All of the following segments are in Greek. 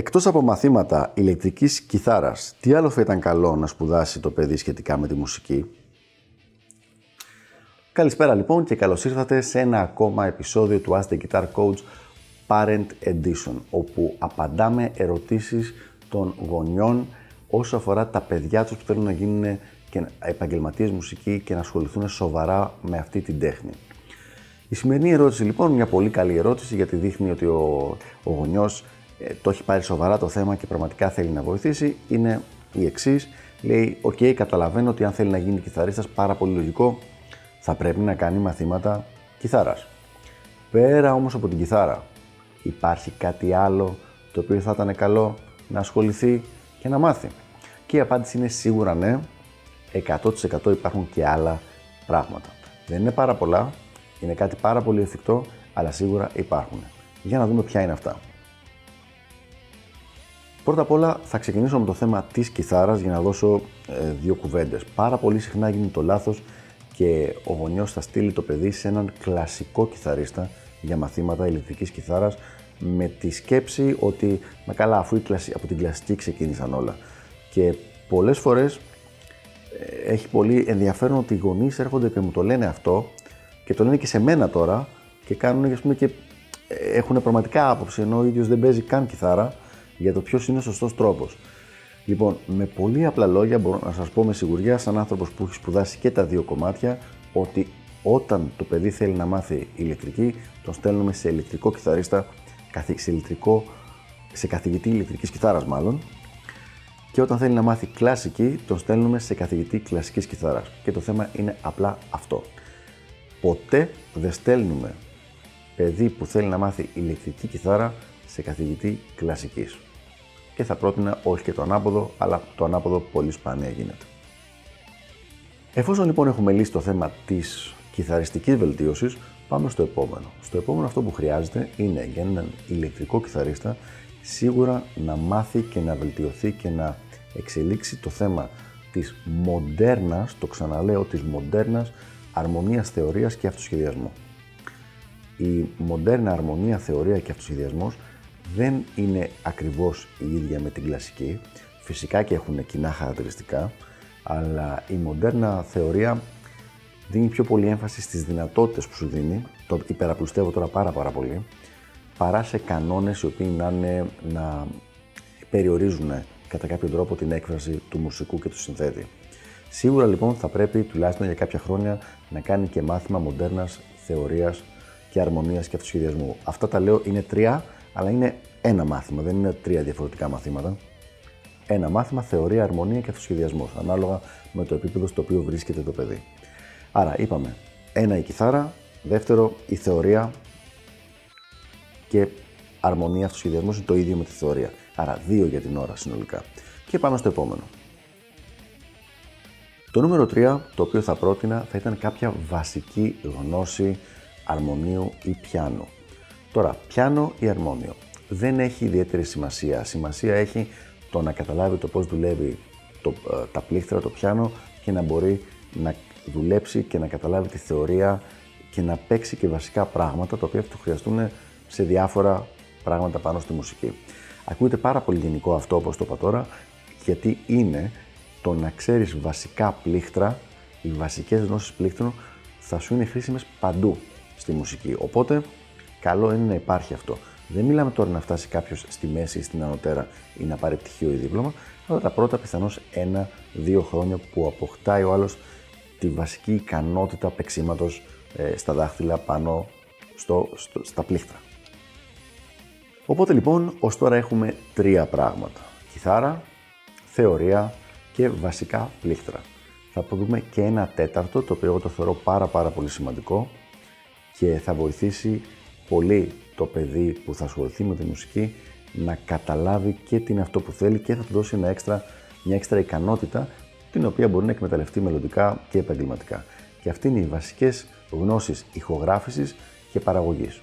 Εκτός από μαθήματα ηλεκτρικής κιθάρας, τι άλλο θα ήταν καλό να σπουδάσει το παιδί σχετικά με τη μουσική; Καλησπέρα λοιπόν και καλώς ήρθατε σε ένα ακόμα επεισόδιο του Ask the Guitar Coach Parent Edition, όπου απαντάμε ερωτήσεις των γονιών όσο αφορά τα παιδιά τους που θέλουν να γίνουν και επαγγελματίες μουσική και να ασχοληθούν σοβαρά με αυτή την τέχνη. Η σημερινή ερώτηση λοιπόν, μια πολύ καλή ερώτηση γιατί δείχνει ότι ο, ο γονιός ε, το έχει πάρει σοβαρά το θέμα και πραγματικά θέλει να βοηθήσει, είναι η εξής. Λέει, OK, okay, καταλαβαίνω ότι αν θέλει να γίνει κιθαρίστας, πάρα πολύ λογικό, θα πρέπει να κάνει μαθήματα κιθάρας. Πέρα όμως από την κιθάρα, υπάρχει κάτι άλλο το οποίο θα ήταν καλό να ασχοληθεί και να μάθει. Και η απάντηση είναι σίγουρα ναι, 100% υπάρχουν και άλλα πράγματα. Δεν είναι πάρα πολλά, είναι κάτι πάρα πολύ εφικτό, αλλά σίγουρα υπάρχουν. Για να δούμε ποια είναι αυτά. Πρώτα απ' όλα θα ξεκινήσω με το θέμα της κιθάρας για να δώσω ε, δύο κουβέντες. Πάρα πολύ συχνά γίνεται το λάθος και ο γονιός θα στείλει το παιδί σε έναν κλασικό κιθαρίστα για μαθήματα ηλεκτρικής κιθάρας με τη σκέψη ότι με καλά αφού η από την κλασική ξεκίνησαν όλα. Και πολλές φορές ε, έχει πολύ ενδιαφέρον ότι οι γονείς έρχονται και μου το λένε αυτό και το λένε και σε μένα τώρα και κάνουν ας πούμε, και ε, έχουν πραγματικά άποψη ενώ ο ίδιος δεν παίζει καν κιθάρα για το ποιος είναι ο σωστός τρόπος. Λοιπόν, με πολύ απλά λόγια μπορώ να σας πω με σιγουριά, σαν άνθρωπος που έχει σπουδάσει και τα δύο κομμάτια, ότι όταν το παιδί θέλει να μάθει ηλεκτρική, τον στέλνουμε σε ηλεκτρικό κιθαρίστα, σε, ηλεκτρικό, σε καθηγητή ηλεκτρικής κιθάρας μάλλον, και όταν θέλει να μάθει κλασική, τον στέλνουμε σε καθηγητή κλασικής κιθάρας. Και το θέμα είναι απλά αυτό. Ποτέ δεν στέλνουμε παιδί που θέλει να μάθει ηλεκτρική κιθάρα σε καθηγητή κλασικής και θα πρότεινα όχι και το ανάποδο, αλλά το ανάποδο πολύ σπάνια γίνεται. Εφόσον λοιπόν έχουμε λύσει το θέμα της κιθαριστικής βελτίωσης, πάμε στο επόμενο. Στο επόμενο αυτό που χρειάζεται είναι για έναν ηλεκτρικό κιθαρίστα σίγουρα να μάθει και να βελτιωθεί και να εξελίξει το θέμα της μοντέρνας, το ξαναλέω, της μοντέρνας αρμονίας θεωρίας και αυτοσχεδιασμού. Η μοντέρνα αρμονία, θεωρία και αυτοσχεδιασμός δεν είναι ακριβώς η ίδια με την κλασική. Φυσικά και έχουν κοινά χαρακτηριστικά, αλλά η μοντέρνα θεωρία δίνει πιο πολύ έμφαση στις δυνατότητες που σου δίνει, το υπεραπλουστεύω τώρα πάρα πάρα πολύ, παρά σε κανόνες οι οποίοι να, είναι, να περιορίζουν κατά κάποιο τρόπο την έκφραση του μουσικού και του συνθέτη. Σίγουρα λοιπόν θα πρέπει τουλάχιστον για κάποια χρόνια να κάνει και μάθημα μοντέρνας θεωρίας και αρμονίας και αυτοσχεδιασμού. Αυτά τα λέω είναι τρία αλλά είναι ένα μάθημα, δεν είναι τρία διαφορετικά μαθήματα. Ένα μάθημα, θεωρία, αρμονία και αυτοσχεδιασμός, ανάλογα με το επίπεδο στο οποίο βρίσκεται το παιδί. Άρα, είπαμε, ένα η κιθάρα, δεύτερο η θεωρία και αρμονία, αυτοσχεδιασμός είναι το ίδιο με τη θεωρία. Άρα, δύο για την ώρα συνολικά. Και πάμε στο επόμενο. Το νούμερο 3, το οποίο θα πρότεινα, θα ήταν κάποια βασική γνώση αρμονίου ή πιάνου. Τώρα, πιάνο ή αρμόνιο. Δεν έχει ιδιαίτερη σημασία. Σημασία έχει το να καταλάβει το πώς δουλεύει το, ε, τα πλήκτρα, το πιάνο και να μπορεί να δουλέψει και να καταλάβει τη θεωρία και να παίξει και βασικά πράγματα τα οποία θα του χρειαστούν σε διάφορα πράγματα πάνω στη μουσική. Ακούγεται πάρα πολύ γενικό αυτό όπως το είπα τώρα, γιατί είναι το να ξέρεις βασικά πλήκτρα, οι βασικές γνώσεις πλήκτρων θα σου είναι χρήσιμες παντού στη μουσική. Οπότε καλό είναι να υπάρχει αυτό. Δεν μιλάμε τώρα να φτάσει κάποιος στη μέση ή στην ανωτέρα ή να πάρει πτυχίο ή δίπλωμα, αλλά τα πρώτα πιθανώς ένα-δύο χρόνια που αποκτάει ο άλλος τη βασική ικανότητα παίξήματο ε, στα δάχτυλα πάνω στο, στο, στα πλήκτρα. Οπότε λοιπόν, ως τώρα έχουμε τρία πράγματα. Κιθάρα, θεωρία και βασικά πλήκτρα. Θα δούμε και ένα τέταρτο, το οποίο εγώ το θεωρώ πάρα πάρα πολύ σημαντικό και θα βοηθήσει πολύ το παιδί που θα ασχοληθεί με τη μουσική να καταλάβει και τι είναι αυτό που θέλει και θα του δώσει ένα έξτρα, μια έξτρα ικανότητα την οποία μπορεί να εκμεταλλευτεί μελλοντικά και επαγγελματικά. Και αυτή είναι οι βασικές γνώσεις ηχογράφησης και παραγωγής.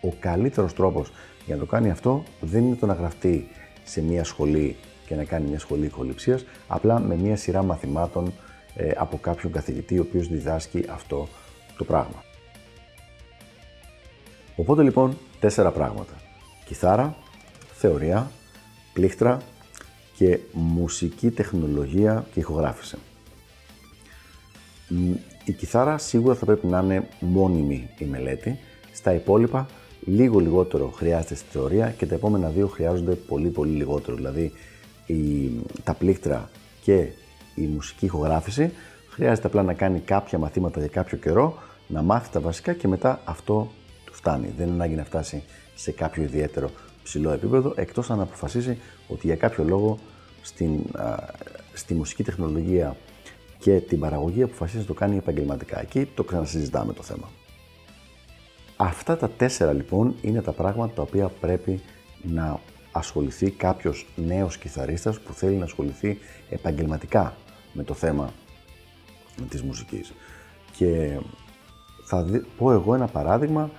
Ο καλύτερος τρόπος για να το κάνει αυτό δεν είναι το να γραφτεί σε μια σχολή και να κάνει μια σχολή ηχοληψίας, απλά με μια σειρά μαθημάτων ε, από κάποιον καθηγητή ο οποίος διδάσκει αυτό το πράγμα. Οπότε λοιπόν τέσσερα πράγματα. Κιθάρα, θεωρία, πλήκτρα και μουσική τεχνολογία και ηχογράφηση. Η κιθάρα σίγουρα θα πρέπει να είναι μόνιμη η μελέτη. Στα υπόλοιπα λίγο λιγότερο χρειάζεται στη θεωρία και τα επόμενα δύο χρειάζονται πολύ πολύ λιγότερο. Δηλαδή η, τα πλήκτρα και η μουσική ηχογράφηση χρειάζεται απλά να κάνει κάποια μαθήματα για κάποιο καιρό, να μάθει τα βασικά και μετά αυτό του φτάνει. Δεν είναι ανάγκη να φτάσει σε κάποιο ιδιαίτερο ψηλό επίπεδο, εκτός αν αποφασίσει ότι για κάποιο λόγο στην, στη μουσική τεχνολογία και την παραγωγή αποφασίζει να το κάνει επαγγελματικά. Εκεί το ξανασυζητάμε το θέμα. Αυτά τα τέσσερα λοιπόν είναι τα πράγματα τα οποία πρέπει να ασχοληθεί κάποιος νέος κιθαρίστας που θέλει να ασχοληθεί επαγγελματικά με το θέμα της μουσικής. Και θα πω εγώ ένα παράδειγμα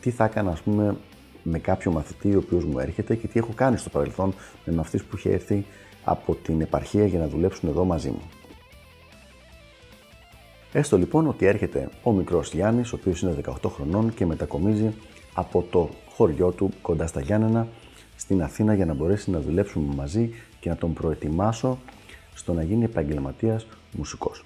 τι θα έκανα ας πούμε με κάποιο μαθητή ο οποίος μου έρχεται και τι έχω κάνει στο παρελθόν με μαθητής που είχε έρθει από την επαρχία για να δουλέψουν εδώ μαζί μου. Έστω λοιπόν ότι έρχεται ο μικρός Γιάννης, ο οποίος είναι 18 χρονών και μετακομίζει από το χωριό του κοντά στα Γιάννενα στην Αθήνα για να μπορέσει να δουλέψουμε μαζί και να τον προετοιμάσω στο να γίνει επαγγελματίας μουσικός.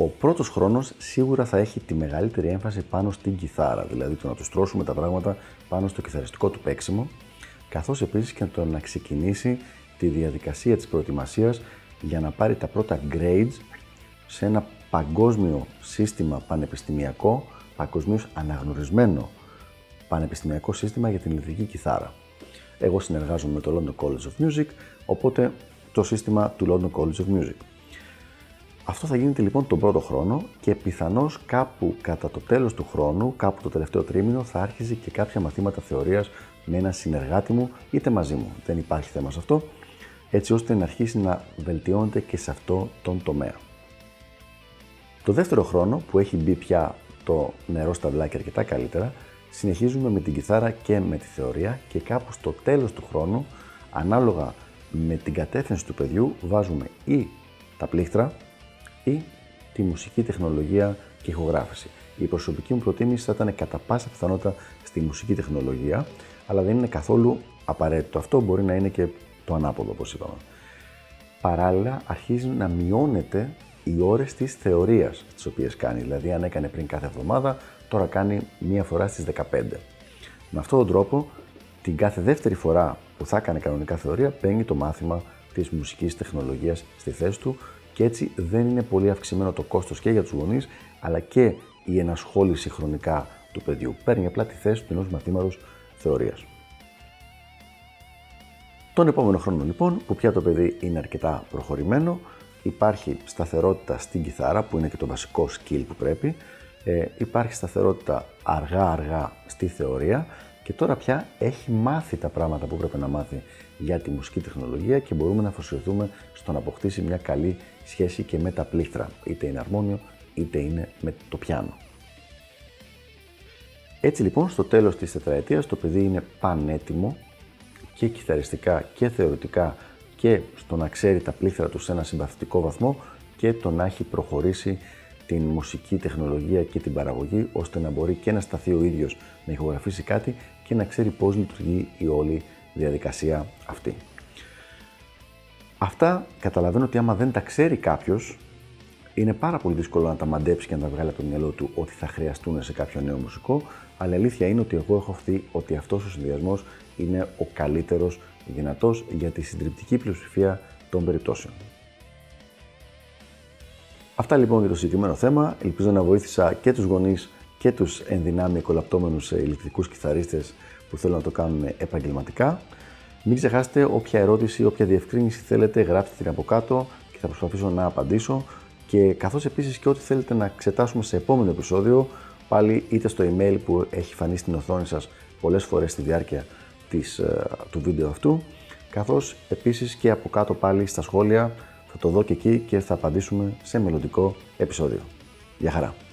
Ο πρώτος χρόνος σίγουρα θα έχει τη μεγαλύτερη έμφαση πάνω στην κιθάρα, δηλαδή το να τους στρώσουμε τα πράγματα πάνω στο κιθαριστικό του παίξιμο, καθώς επίσης και το να ξεκινήσει τη διαδικασία της προετοιμασίας για να πάρει τα πρώτα grades σε ένα παγκόσμιο σύστημα πανεπιστημιακό, παγκοσμίως αναγνωρισμένο πανεπιστημιακό σύστημα για την ηλεκτρική κιθάρα. Εγώ συνεργάζομαι με το London College of Music, οπότε το σύστημα του London College of Music. Αυτό θα γίνεται λοιπόν τον πρώτο χρόνο και πιθανώς κάπου κατά το τέλος του χρόνου, κάπου το τελευταίο τρίμηνο, θα άρχιζε και κάποια μαθήματα θεωρίας με ένα συνεργάτη μου είτε μαζί μου. Δεν υπάρχει θέμα σε αυτό, έτσι ώστε να αρχίσει να βελτιώνεται και σε αυτό τον τομέα. Το δεύτερο χρόνο που έχει μπει πια το νερό στα βλάκια αρκετά καλύτερα, συνεχίζουμε με την κιθάρα και με τη θεωρία και κάπου στο τέλος του χρόνου, ανάλογα με την κατεύθυνση του παιδιού, βάζουμε ή τα πλήκτρα ή τη μουσική τεχνολογία και ηχογράφηση. Η προσωπική μου προτίμηση θα ήταν κατά πάσα πιθανότητα στη μουσική τεχνολογία, αλλά δεν είναι καθόλου απαραίτητο. Αυτό μπορεί να είναι και το ανάποδο, όπως είπαμε. Παράλληλα, αρχίζει να μειώνεται οι ώρες της θεωρίας τις οποίες κάνει. Δηλαδή, αν έκανε πριν κάθε εβδομάδα, τώρα κάνει μία φορά στις 15. Με αυτόν τον τρόπο, την κάθε δεύτερη φορά που θα έκανε κανονικά θεωρία, παίρνει το μάθημα της μουσικής τεχνολογίας στη θέση του και έτσι δεν είναι πολύ αυξημένο το κόστος και για τους γονείς, αλλά και η ενασχόληση χρονικά του παιδιού. Παίρνει απλά τη θέση του ενός μαθήματος θεωρίας. Τον επόμενο χρόνο λοιπόν, που πια το παιδί είναι αρκετά προχωρημένο, υπάρχει σταθερότητα στην κιθάρα που είναι και το βασικό skill που πρέπει, ε, υπάρχει σταθερότητα αργά-αργά στη θεωρία και τώρα πια έχει μάθει τα πράγματα που πρέπει να μάθει για τη μουσική τεχνολογία και μπορούμε να αφοσιωθούμε στο να αποκτήσει μια καλή σχέση και με τα πλήκτρα, είτε είναι αρμόνιο είτε είναι με το πιάνο. Έτσι λοιπόν στο τέλος της τετραετίας το παιδί είναι πανέτοιμο και κιθαριστικά και θεωρητικά και στο να ξέρει τα πλήθρα του σε ένα συμπαθητικό βαθμό και το να έχει προχωρήσει την μουσική τεχνολογία και την παραγωγή ώστε να μπορεί και να σταθεί ο ίδιος να ηχογραφήσει κάτι και να ξέρει πώς λειτουργεί η όλη διαδικασία αυτή. Αυτά καταλαβαίνω ότι άμα δεν τα ξέρει κάποιος είναι πάρα πολύ δύσκολο να τα μαντέψει και να τα βγάλει από το μυαλό του ότι θα χρειαστούν σε κάποιο νέο μουσικό, αλλά η αλήθεια είναι ότι εγώ έχω αυτή ότι αυτός ο συνδυασμός είναι ο καλύτερος δυνατός για τη συντριπτική πλειοψηφία των περιπτώσεων. Αυτά λοιπόν για το συγκεκριμένο θέμα. Ελπίζω να βοήθησα και τους γονείς και τους ενδυνάμει κολαπτώμενους ηλεκτρικούς κιθαρίστες που θέλουν να το κάνουν επαγγελματικά. Μην ξεχάσετε όποια ερώτηση, όποια διευκρίνηση θέλετε, γράψτε την από κάτω και θα προσπαθήσω να απαντήσω. Και καθώς επίσης και ό,τι θέλετε να εξετάσουμε σε επόμενο επεισόδιο, πάλι είτε στο email που έχει φανεί στην οθόνη σας πολλές φορές στη διάρκεια της, ε, του βίντεο αυτού, καθώς επίσης και από κάτω πάλι στα σχόλια θα το δω και εκεί και θα απαντήσουμε σε μελλοντικό επεισόδιο. Γεια χαρά!